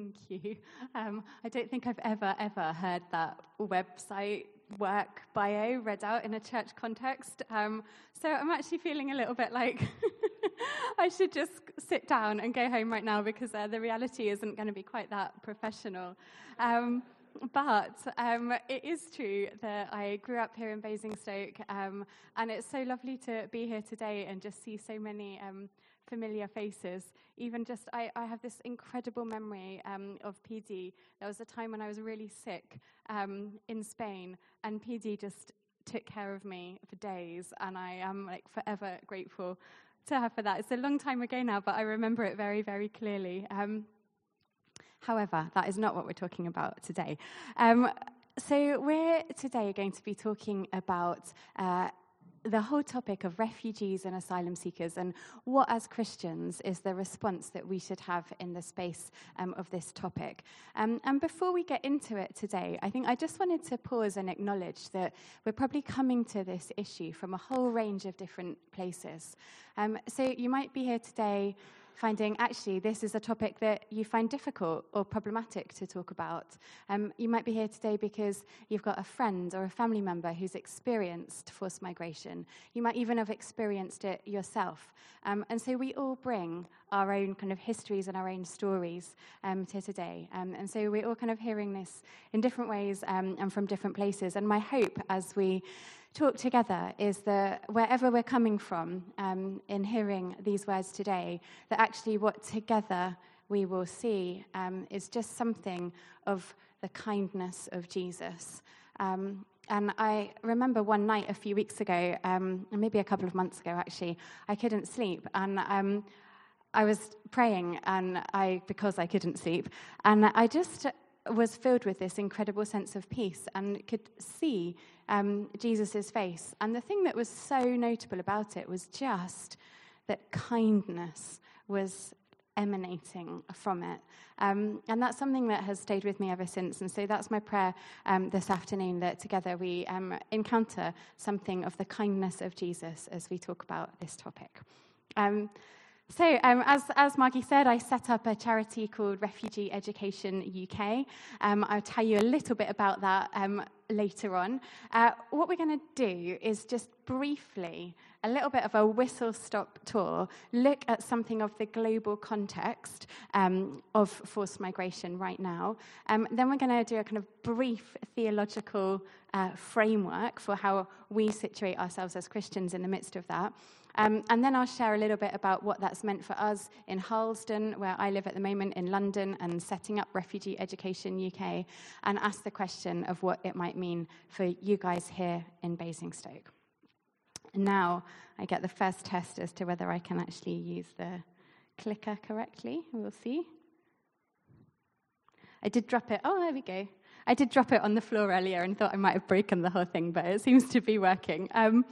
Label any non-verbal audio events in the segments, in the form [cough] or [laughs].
Thank you. Um, I don't think I've ever, ever heard that website work bio read out in a church context. Um, so I'm actually feeling a little bit like [laughs] I should just sit down and go home right now because uh, the reality isn't going to be quite that professional. Um, but um, it is true that I grew up here in Basingstoke, um, and it's so lovely to be here today and just see so many um, familiar faces. Even just, I, I have this incredible memory um, of PD. There was a time when I was really sick um, in Spain, and PD just took care of me for days, and I am like forever grateful to her for that. It's a long time ago now, but I remember it very, very clearly. Um, however, that is not what we're talking about today. Um, so, we're today going to be talking about uh, the whole topic of refugees and asylum seekers and what, as Christians, is the response that we should have in the space um, of this topic. Um, and before we get into it today, I think I just wanted to pause and acknowledge that we're probably coming to this issue from a whole range of different places. Um, so you might be here today finding actually this is a topic that you find difficult or problematic to talk about. Um, you might be here today because you've got a friend or a family member who's experienced forced migration. You might even have experienced it yourself. Um, and so we all bring our own kind of histories and our own stories um, to today. Um, and so we're all kind of hearing this in different ways um, and from different places. And my hope as we talk together is that wherever we're coming from um, in hearing these words today, that actually what together we will see um, is just something of the kindness of Jesus. Um, and I remember one night a few weeks ago, um, maybe a couple of months ago actually, I couldn't sleep. And um, I was praying and I, because I couldn't sleep. And I just was filled with this incredible sense of peace and could see um, Jesus' face. And the thing that was so notable about it was just that kindness was emanating from it. Um, and that's something that has stayed with me ever since. And so that's my prayer um, this afternoon that together we um, encounter something of the kindness of Jesus as we talk about this topic. So, um, as, as Margie said, I set up a charity called Refugee Education UK. Um, I'll tell you a little bit about that um, later on. Uh, what we're going to do is just briefly, a little bit of a whistle stop tour, look at something of the global context um, of forced migration right now. Um, then we're going to do a kind of brief theological uh, framework for how we situate ourselves as Christians in the midst of that. Um, and then I'll share a little bit about what that's meant for us in Harlesden, where I live at the moment in London, and setting up Refugee Education UK, and ask the question of what it might mean for you guys here in Basingstoke. Now I get the first test as to whether I can actually use the clicker correctly. We'll see. I did drop it. Oh, there we go. I did drop it on the floor earlier and thought I might have broken the whole thing, but it seems to be working. Um,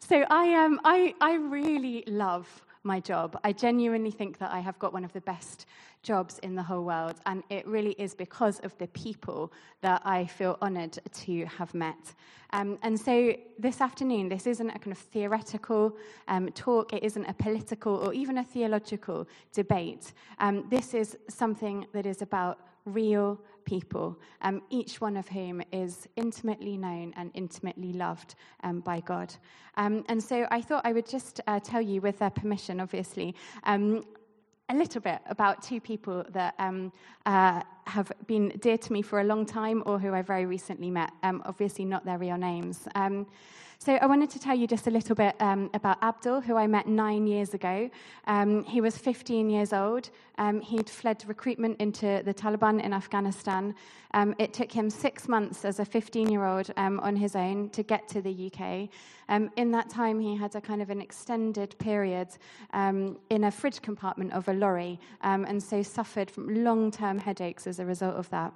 so I, um, I, I really love my job. I genuinely think that I have got one of the best jobs in the whole world, and it really is because of the people that I feel honoured to have met. Um, and so this afternoon, this isn't a kind of theoretical um, talk, it isn't a political or even a theological debate. Um, this is something that is about real people, um, each one of whom is intimately known and intimately loved um, by God. Um, and so I thought I would just uh, tell you, with their permission, obviously, um, a little bit about two people that um, uh, have been dear to me for a long time or who I very recently met. Um, obviously, not their real names. Um, so I wanted to tell you just a little bit um, about Abdul, who I met nine years ago. Um, he was 15 years old. Um, he'd fled recruitment into the Taliban in Afghanistan. Um, it took him six months as a 15 year old um, on his own to get to the UK. Um, in that time, he had a kind of an extended period in a fridge compartment of a lorry, and so suffered from long term headaches as a result of that.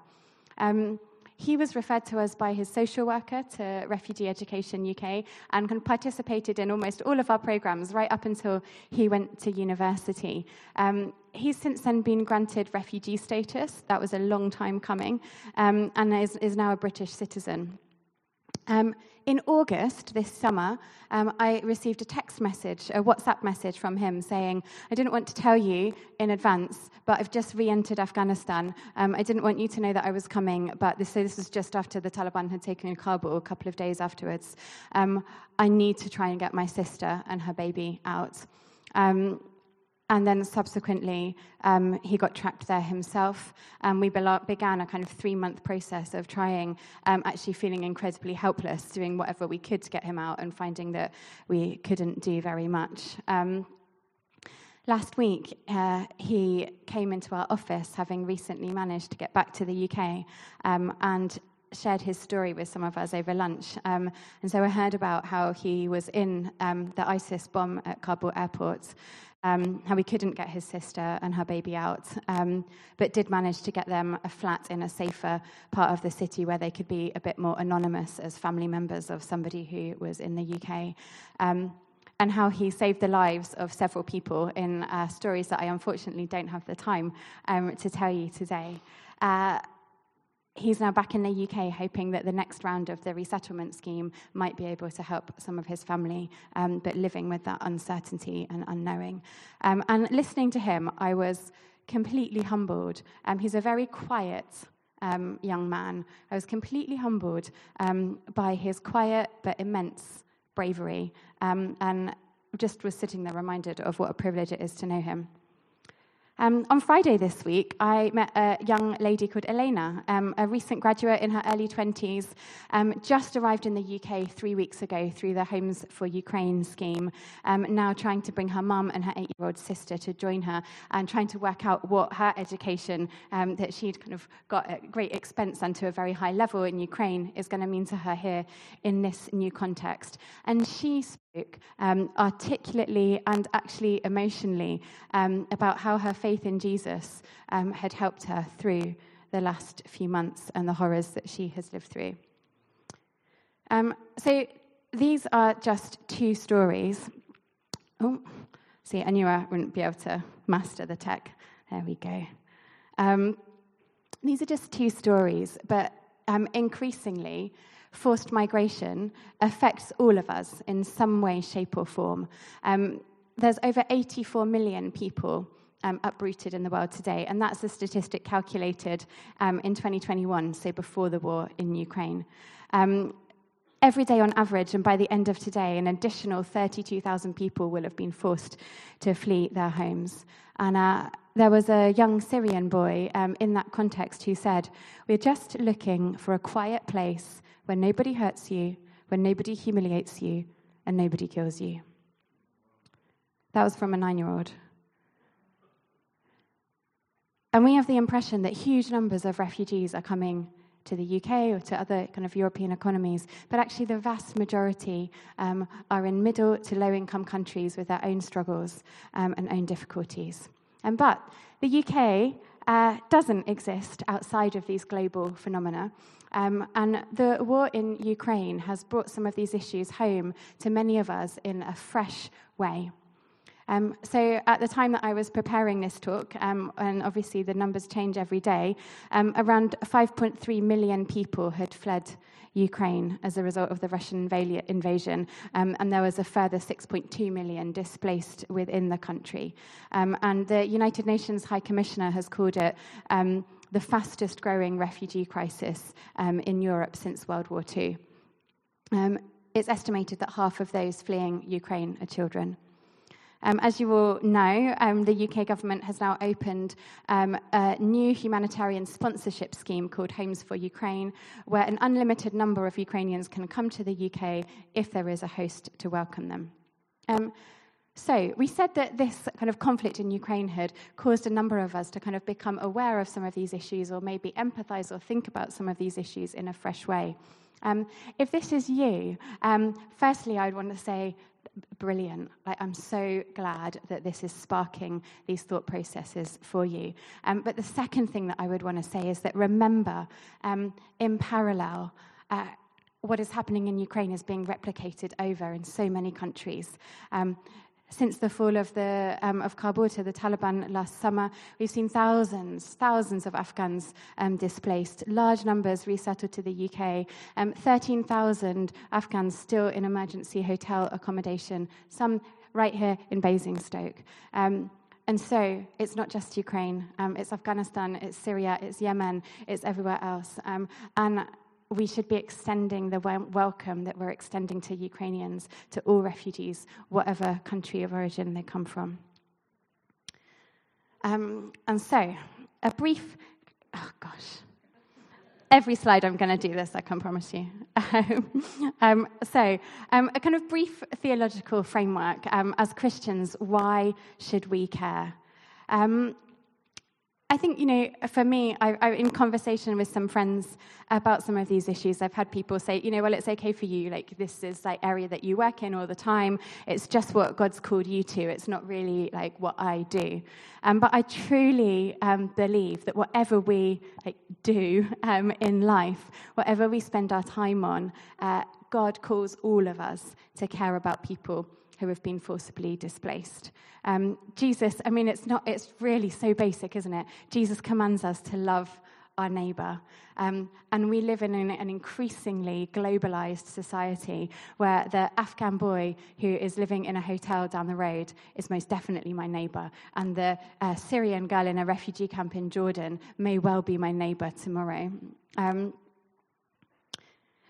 He was referred to us by his social worker to Refugee Education UK and participated in almost all of our programs right up until he went to university. Um, he's since then been granted refugee status. That was a long time coming, um, and is, is now a British citizen. Um, in August this summer, um, I received a text message, a WhatsApp message from him saying, I didn't want to tell you in advance, but I've just re entered Afghanistan. Um, I didn't want you to know that I was coming, but this, so this was just after the Taliban had taken Kabul, a couple of days afterwards. Um, I need to try and get my sister and her baby out. Um, and then subsequently, um, he got trapped there himself. And we began a kind of three month process of trying, um, actually feeling incredibly helpless, doing whatever we could to get him out, and finding that we couldn't do very much. Um, last week, uh, he came into our office, having recently managed to get back to the UK. Um, and shared his story with some of us over lunch. Um, and so I heard about how he was in um, the ISIS bomb at Kabul airport um, how he couldn't get his sister and her baby out, um, but did manage to get them a flat in a safer part of the city where they could be a bit more anonymous as family members of somebody who was in the UK. Um, and how he saved the lives of several people in uh, stories that I unfortunately don't have the time um, to tell you today. Uh, he's now back in the UK, hoping that the next round of the resettlement scheme might be able to help some of his family, um, but living with that uncertainty and unknowing. Um, and listening to him, I was completely humbled. Um, he's a very quiet um, young man. I was completely humbled um, by his quiet but immense bravery, um, and just was sitting there reminded of what a privilege it is to know him. Um, on Friday this week, I met a young lady called Elena, um, a recent graduate in her early 20s, um, just arrived in the UK three weeks ago through the Homes for Ukraine scheme, um, now trying to bring her mum and her eight year old sister to join her and trying to work out what her education um, that she'd kind of got at great expense and to a very high level in Ukraine is going to mean to her here in this new context. And she um, articulately and actually emotionally about how her faith in Jesus um, had helped her through the last few months and the horrors that she has lived through. Um, so these are just two stories. Oh, see, I knew I wouldn't be able to master the tech. There we go. Um, these are just two stories, but um, increasingly, forced migration affects all of us in some way, shape, or form. Um, there's over 84 million people um, uprooted in the world today. And that's a statistic calculated um, in 2021, so before the war in Ukraine. Um, every day on average, and by the end of today, an additional 32,000 people will have been forced to flee their homes. And uh, there was a young Syrian boy um, in that context who said, We're just looking for a quiet place where nobody hurts you, where nobody humiliates you, and nobody kills you. That was from a nine year old. And we have the impression that huge numbers of refugees are coming to the UK or to other kind of European economies, but actually the vast majority um, are in middle to low income countries with their own struggles um, and own difficulties. Um, but the UK uh, doesn't exist outside of these global phenomena. Um, and the war in Ukraine has brought some of these issues home to many of us in a fresh way. Um, so, at the time that I was preparing this talk, um, and obviously the numbers change every day, um, around 5.3 million people had fled Ukraine as a result of the Russian invasion, um, and there was a further 6.2 million displaced within the country. Um, and the United Nations High Commissioner has called it um, the fastest growing refugee crisis in Europe since World War II. it's estimated that half of those fleeing Ukraine are children. Um, as you all know, um, the UK government has now opened um, a new humanitarian sponsorship scheme called Homes for Ukraine, where an unlimited number of Ukrainians can come to the UK if there is a host to welcome them. Um, so, we said that this kind of conflict in Ukraine had caused a number of us to kind of become aware of some of these issues or maybe empathize or think about some of these issues in a fresh way. Um, if this is you, um, firstly, I would want to say brilliant. Like, I'm so glad that this is sparking these thought processes for you. Um, but the second thing that I would want to say is that remember, um, in parallel, uh, what is happening in Ukraine is being replicated over in so many countries. Um, since the fall of, the, um, of to the Taliban last summer, we've seen thousands, thousands of Afghans um, displaced, large numbers resettled to the UK, um, 13,000 Afghans still in emergency hotel accommodation, some right here in Basingstoke. Um, and so it's not just Ukraine, um, it's Afghanistan, it's Syria, it's Yemen, it's everywhere else. Um, and we should be extending the welcome that we're extending to Ukrainians, to all refugees, whatever country of origin they come from. Um, and so, a brief, oh gosh, every slide I'm going to do this, I can promise you. [laughs] um, so, um, a kind of brief theological framework. Um, as Christians, why should we care? I think, you know, for me, I, I, in conversation with some friends about some of these issues, I've had people say, you know, well, it's okay for you. Like, this is like area that you work in all the time. It's just what God's called you to. It's not really like what I do. Um, but I truly um, believe that whatever we like, do um, in life, whatever we spend our time on, uh, God calls all of us to care about people who have been forcibly displaced. Um, Jesus, I mean, it's not, it's really so basic, isn't it? Jesus commands us to love our neighbor. Um, and we live in an, an, increasingly globalized society where the Afghan boy who is living in a hotel down the road is most definitely my neighbor. And the uh, Syrian girl in a refugee camp in Jordan may well be my neighbor tomorrow. Um,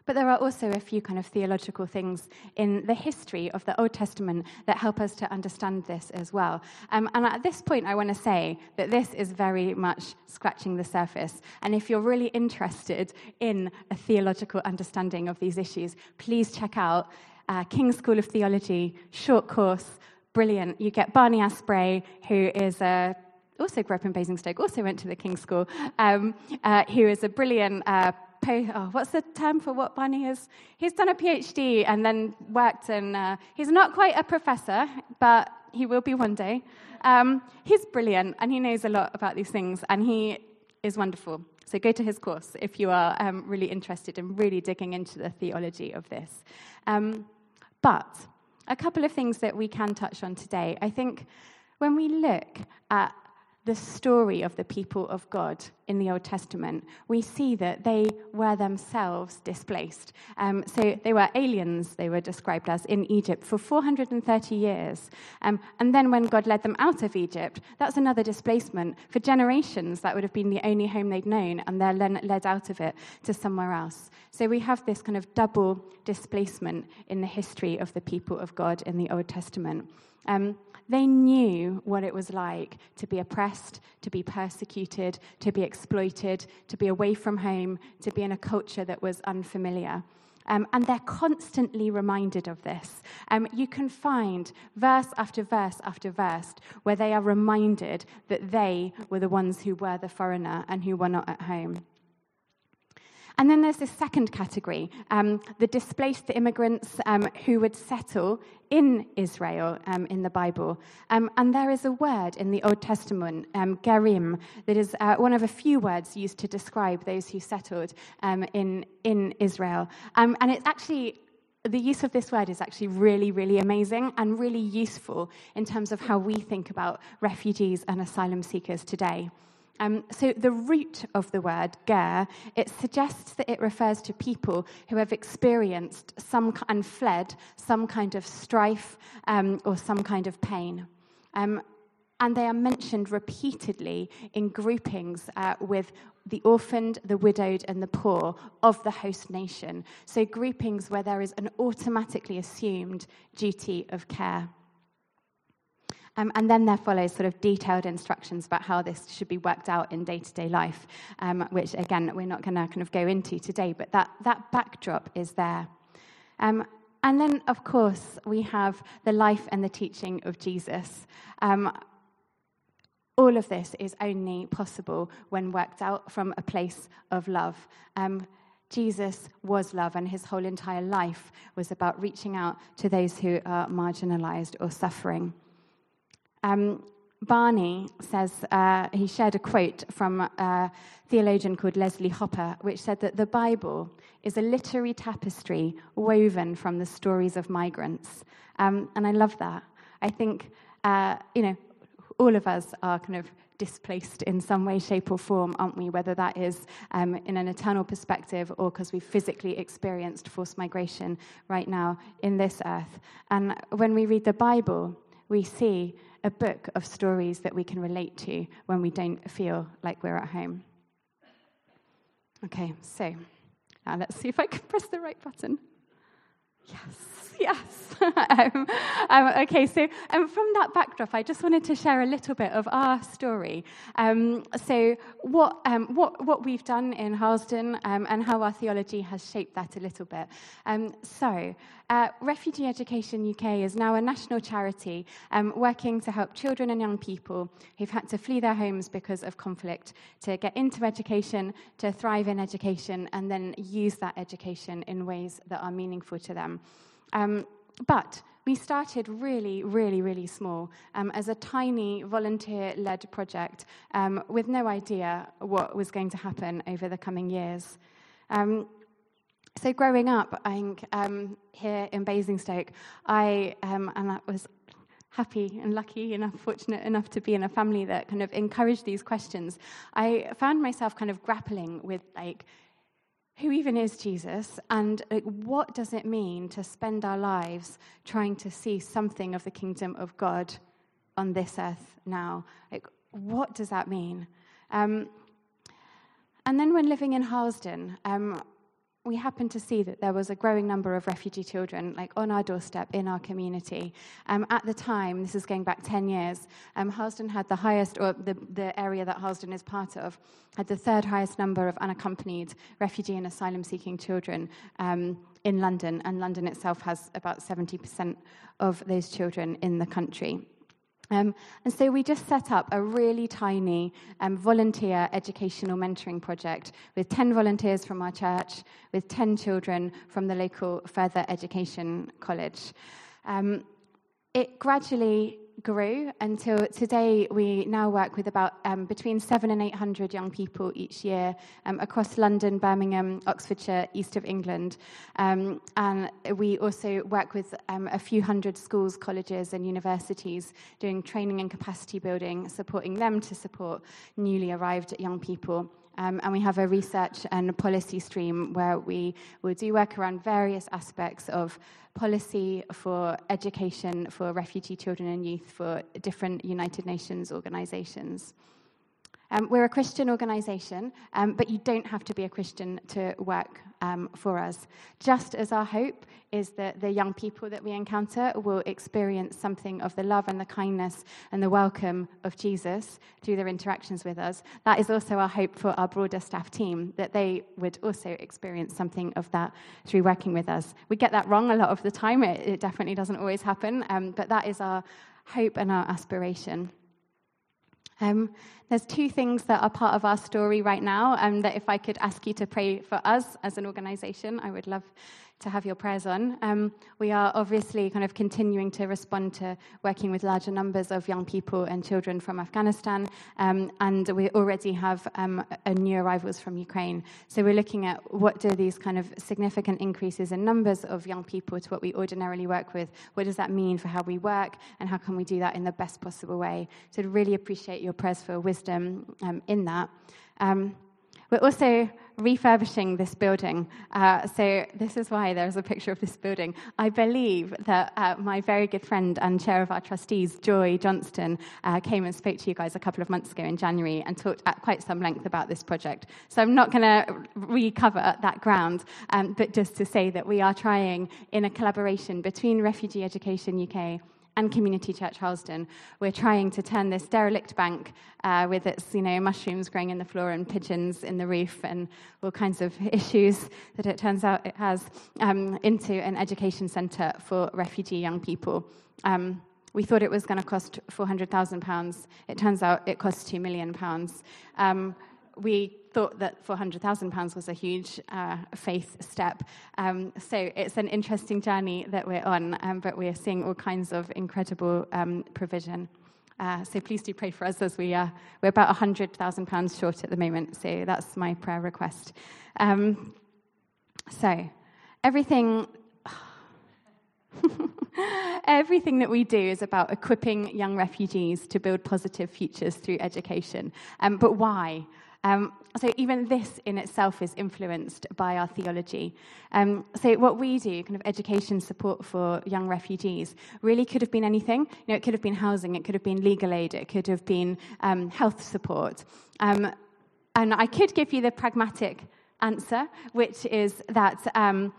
but there are also a few kind of theological things in the history of the Old Testament that help us to understand this as well. Um, and at this point, I want to say that this is very much scratching the surface. And if you're really interested in a theological understanding of these issues, please check out uh, King's School of Theology, short course, brilliant. You get Barney Aspray, who is a also grew up in Basingstoke, also went to the King's School, um, uh, who is a brilliant uh, oh, what's the term for what Barney is? He's done a PhD and then worked in, uh, he's not quite a professor, but he will be one day. Um, he's brilliant and he knows a lot about these things and he is wonderful. So go to his course if you are um, really interested in really digging into the theology of this. Um, but a couple of things that we can touch on today. I think when we look at the story of the people of God in the Old Testament, we see that they were themselves displaced. Um, so they were aliens, they were described as, in Egypt for 430 years. Um, and then when God led them out of Egypt, that's another displacement. For generations, that would have been the only home they'd known, and they're led out of it to somewhere else. So we have this kind of double displacement in the history of the people of God in the Old Testament. Um, they knew what it was like to be oppressed, to be persecuted, to be exploited, to be away from home, to be in a culture that was unfamiliar. Um, and they're constantly reminded of this. Um, you can find verse after verse after verse where they are reminded that they were the ones who were the foreigner and who were not at home. And then there's this second category um, the displaced immigrants um, who would settle in Israel um, in the Bible. Um, and there is a word in the Old Testament, um, gerim, that is uh, one of a few words used to describe those who settled um, in, in Israel. and it's actually the use of this word is actually really, really amazing and really useful in terms of how we think about refugees and asylum seekers today. Um, so the root of the word ger, it suggests that it refers to people who have experienced some and fled some kind of strife um, or some kind of pain. Um, and they are mentioned repeatedly in groupings uh, with the orphaned, the widowed, and the poor of the host nation. So, groupings where there is an automatically assumed duty of care. Um, and then there follows sort of detailed instructions about how this should be worked out in day to day life, um, which again, we're not going to kind of go into today, but that, that backdrop is there. Um, and then, of course, we have the life and the teaching of Jesus. Um, all of this is only possible when worked out from a place of love. Um, Jesus was love, and his whole entire life was about reaching out to those who are marginalized or suffering. Um, Barney says, uh, he shared a quote from a theologian called Leslie Hopper, which said that the Bible is a literary tapestry woven from the stories of migrants. Um, and I love that. I think, uh, you know, all of us are kind of displaced in some way, shape, or form, aren't we? Whether that is um, in an eternal perspective or because we've physically experienced forced migration right now in this earth. And when we read the Bible, we see a book of stories that we can relate to when we don't feel like we're at home. Okay, so now let's see if I can [laughs] press the right button. Yes, yes. [laughs] um, um, okay, so um, from that backdrop, I just wanted to share a little bit of our story. Um, so, what, um, what, what we've done in Harlesden um, and how our theology has shaped that a little bit. so, uh, Refugee Education UK is now a national charity working to help children and young people who've had to flee their homes because of conflict to get into education, to thrive in education, and then use that education in ways that are meaningful to them. Um, but we started really, really, really small um, as a tiny volunteer led project um, with no idea what was going to happen over the coming years. Um, so, growing up, I think um, here in Basingstoke, I um, and I was happy and lucky enough, fortunate enough to be in a family that kind of encouraged these questions. I found myself kind of grappling with like who even is Jesus and like, what does it mean to spend our lives trying to see something of the kingdom of God on this earth now? Like, what does that mean? Um, and then when living in Harlesden, um, we happened to see that there was a growing number of refugee children like on our doorstep in our community. Um, at the time, this is going back 10 years, um, had the highest, or the, the area that Harlesden is part of, had the third highest number of unaccompanied refugee and asylum seeking children um, in London, and London itself has about 70% of those children in the country. Um, and so we just set up a really tiny um, volunteer educational mentoring project with 10 volunteers from our church, with 10 children from the local further education college. Um, it gradually grew until today we now work with about um, between seven and 800 young people each year um, across London, Birmingham, Oxfordshire, east of England. Um, and we also work with um, a few hundred schools, colleges, and universities doing training and capacity building, supporting them to support newly arrived young people. Um, and we have a research and policy stream where we will do work around various aspects of policy for education for refugee children and youth for different United Nations organizations. Um, we're a Christian organization, um, but you don't have to be a Christian to work um, for us. Just as our hope is that the young people that we encounter will experience something of the love and the kindness and the welcome of Jesus through their interactions with us, that is also our hope for our broader staff team, that they would also experience something of that through working with us. We get that wrong a lot of the time, it, it definitely doesn't always happen, um, but that is our hope and our aspiration. Um, there's two things that are part of our story right now, and um, that if I could ask you to pray for us as an organization, I would love to have your prayers on. Um, we are obviously kind of continuing to respond to working with larger numbers of young people and children from Afghanistan, um, and we already have um, new arrivals from Ukraine. So we're looking at what do these kind of significant increases in numbers of young people to what we ordinarily work with, what does that mean for how we work, and how can we do that in the best possible way? So I'd really appreciate your prayers for wisdom um, in that. We're also refurbishing this building. Uh, so, this is why there's a picture of this building. I believe that uh, my very good friend and chair of our trustees, Joy Johnston, uh, came and spoke to you guys a couple of months ago in January and talked at quite some length about this project. So, I'm not going to recover that ground, um, but just to say that we are trying, in a collaboration between Refugee Education UK and Community Church Harlesden, we're trying to turn this derelict bank uh, with its, you know, mushrooms growing in the floor and pigeons in the roof and all kinds of [laughs] issues that it turns out it has um, into an education centre for refugee young people. Um, we thought it was going to cost £400,000. It turns out it costs £2 million. Um, we thought that £400,000 was a huge uh, faith step. Um, so it's an interesting journey that we're on, um, but we're seeing all kinds of incredible um, provision. Uh, so please do pray for us as we are. We're about £100,000 short at the moment, so that's my prayer request. Um, so, everything. [laughs] Everything that we do is about equipping young refugees to build positive futures through education. Um, but why? Um, so even this in itself is influenced by our theology. Um, so what we do, kind of education support for young refugees, really could have been anything. You know, it could have been housing, it could have been legal aid, it could have been um, health support. Um, and I could give you the pragmatic answer, which is that um,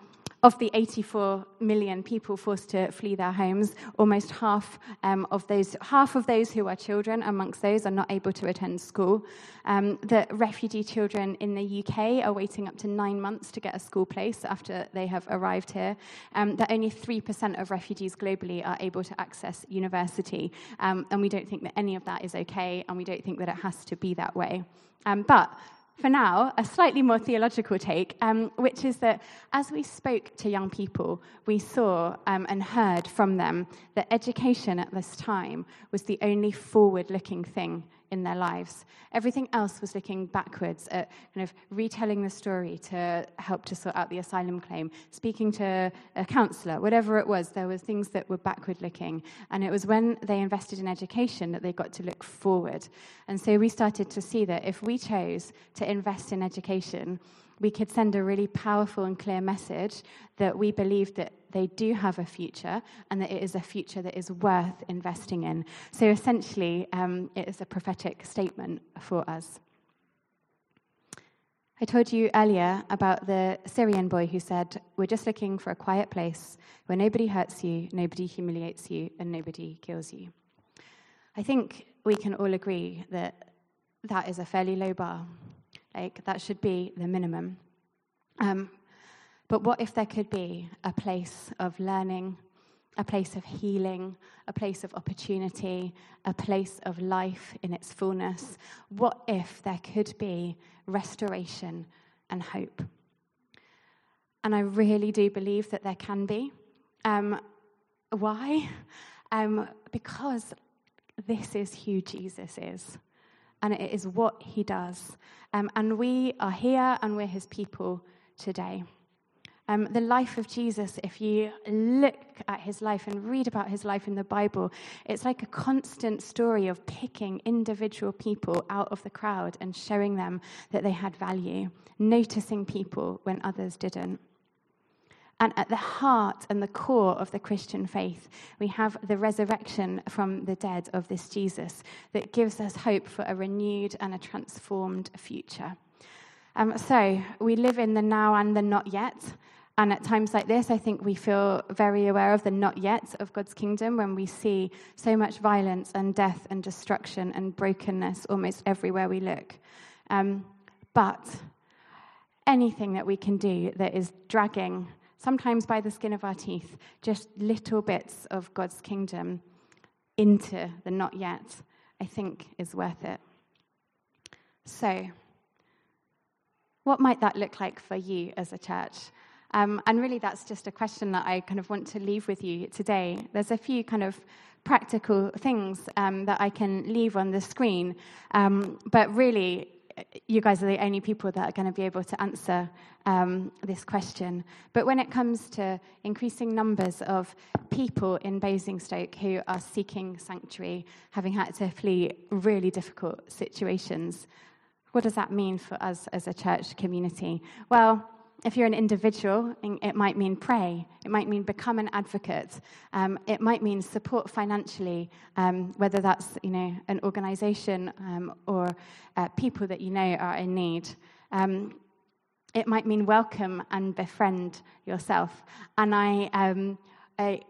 of the 84 million people forced to flee their homes, almost half um, of those, half of those who are children amongst those are not able to attend school. Um, the refugee children in the UK are waiting up to nine months to get a school place after they have arrived here. Um, that only 3% of refugees globally are able to access university. Um, and we don't think that any of that is okay, and we don't think that it has to be that way. Um, but for now, a slightly more theological take, um, which is that as we spoke to young people, we saw um, and heard from them that education at this time was the only forward looking thing in their lives. Everything else was looking backwards at kind of retelling the story to help to sort out the asylum claim, speaking to a counselor, whatever it was, there were things that were backward looking. And it was when they invested in education that they got to look forward. And so we started to see that if we chose to invest in education, we could send a really powerful and clear message that we believe that they do have a future and that it is a future that is worth investing in. So essentially, um, it is a prophetic statement for us. I told you earlier about the Syrian boy who said, We're just looking for a quiet place where nobody hurts you, nobody humiliates you, and nobody kills you. I think we can all agree that that is a fairly low bar. Like, that should be the minimum. Um, but what if there could be a place of learning, a place of healing, a place of opportunity, a place of life in its fullness? What if there could be restoration and hope? And I really do believe that there can be. Um, why? Um, because this is who Jesus is and it is what he does. Um, and we are here and we're his people today. Um, the life of Jesus, if you look at his life and read about his life in the Bible, it's like a constant story of picking individual people out of the crowd and showing them that they had value, noticing people when others didn't. And at the heart and the core of the Christian faith, we have the resurrection from the dead of this Jesus that gives us hope for a renewed and a transformed future. Um, so we live in the now and the not yet. And at times like this, I think we feel very aware of the not yet of God's kingdom when we see so much violence and death and destruction and brokenness almost everywhere we look. Um, but anything that we can do that is dragging sometimes by the skin of our teeth, just little bits of God's kingdom into the not yet, I think is worth it. So, what might that look like for you as a church? Um, and really, that's just a question that I kind of want to leave with you today. There's a few kind of practical things um, that I can leave on the screen, um, but really, you guys are the only people that are going to be able to answer um, this question. But when it comes to increasing numbers of people in Basingstoke who are seeking sanctuary, having had to flee really difficult situations, what does that mean for us as a church community? Well, if you're an individual, it might mean pray. It might mean become an advocate. Um, it might mean support financially, um, whether that's you know an organisation um, or uh, people that you know are in need. Um, it might mean welcome and befriend yourself. And I, um, I,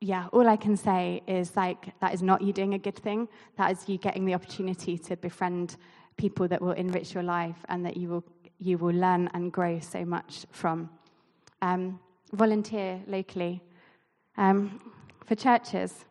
yeah, all I can say is like that is not you doing a good thing. That is you getting the opportunity to befriend people that will enrich your life and that you will you will learn and grow so much from. Um, volunteer locally. Um, for churches,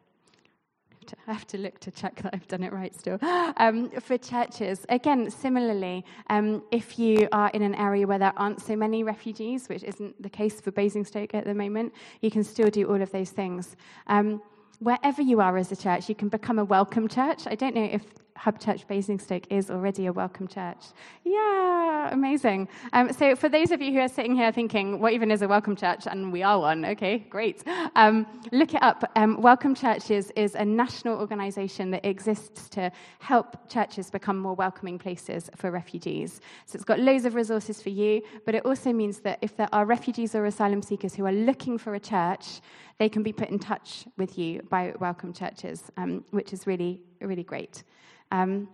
I have to look to check that I've done it right still. [gasps] Um, for churches, again, similarly, um, if you are in an area where there aren't so many refugees, which isn't the case for Basingstoke at the moment, you can still do all of those things. Um, wherever you are as a church, you can become a welcome church. I don't know if Hub Church Basingstoke is already a welcome church. Yeah, amazing. Um, so, for those of you who are sitting here thinking, what even is a welcome church? And we are one, okay, great. Um, look it up. Um, welcome Churches is a national organization that exists to help churches become more welcoming places for refugees. So, it's got loads of resources for you, but it also means that if there are refugees or asylum seekers who are looking for a church, they can be put in touch with you by Welcome Churches, um, which is really, really great. Um,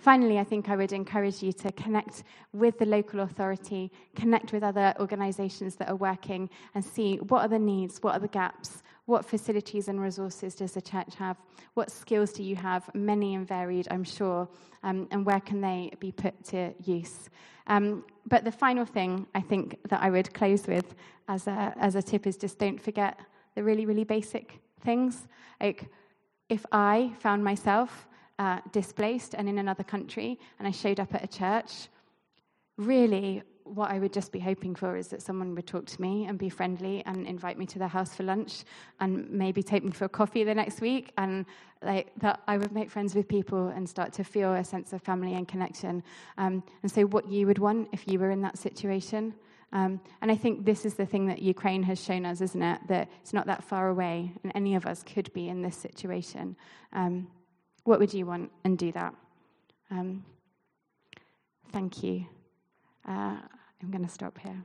finally, I think I would encourage you to connect with the local authority, connect with other organizations that are working, and see what are the needs, what are the gaps, what facilities and resources does the church have, what skills do you have, many and varied, I'm sure, um, and where can they be put to use. Um, but the final thing I think that I would close with as a, as a tip is just don't forget the really, really basic things. Like, if I found myself uh, displaced and in another country and I showed up at a church, really what I would just be hoping for is that someone would talk to me and be friendly and invite me to their house for lunch and maybe take me for a coffee the next week and like that I would make friends with people and start to feel a sense of family and connection. Um, and so what you would want if you were in that situation. Um, and I think this is the thing that Ukraine has shown us, isn't it? That it's not that far away, and any of us could be in this situation. Um, what would you want and do that? Um, thank you. Uh, I'm going to stop here.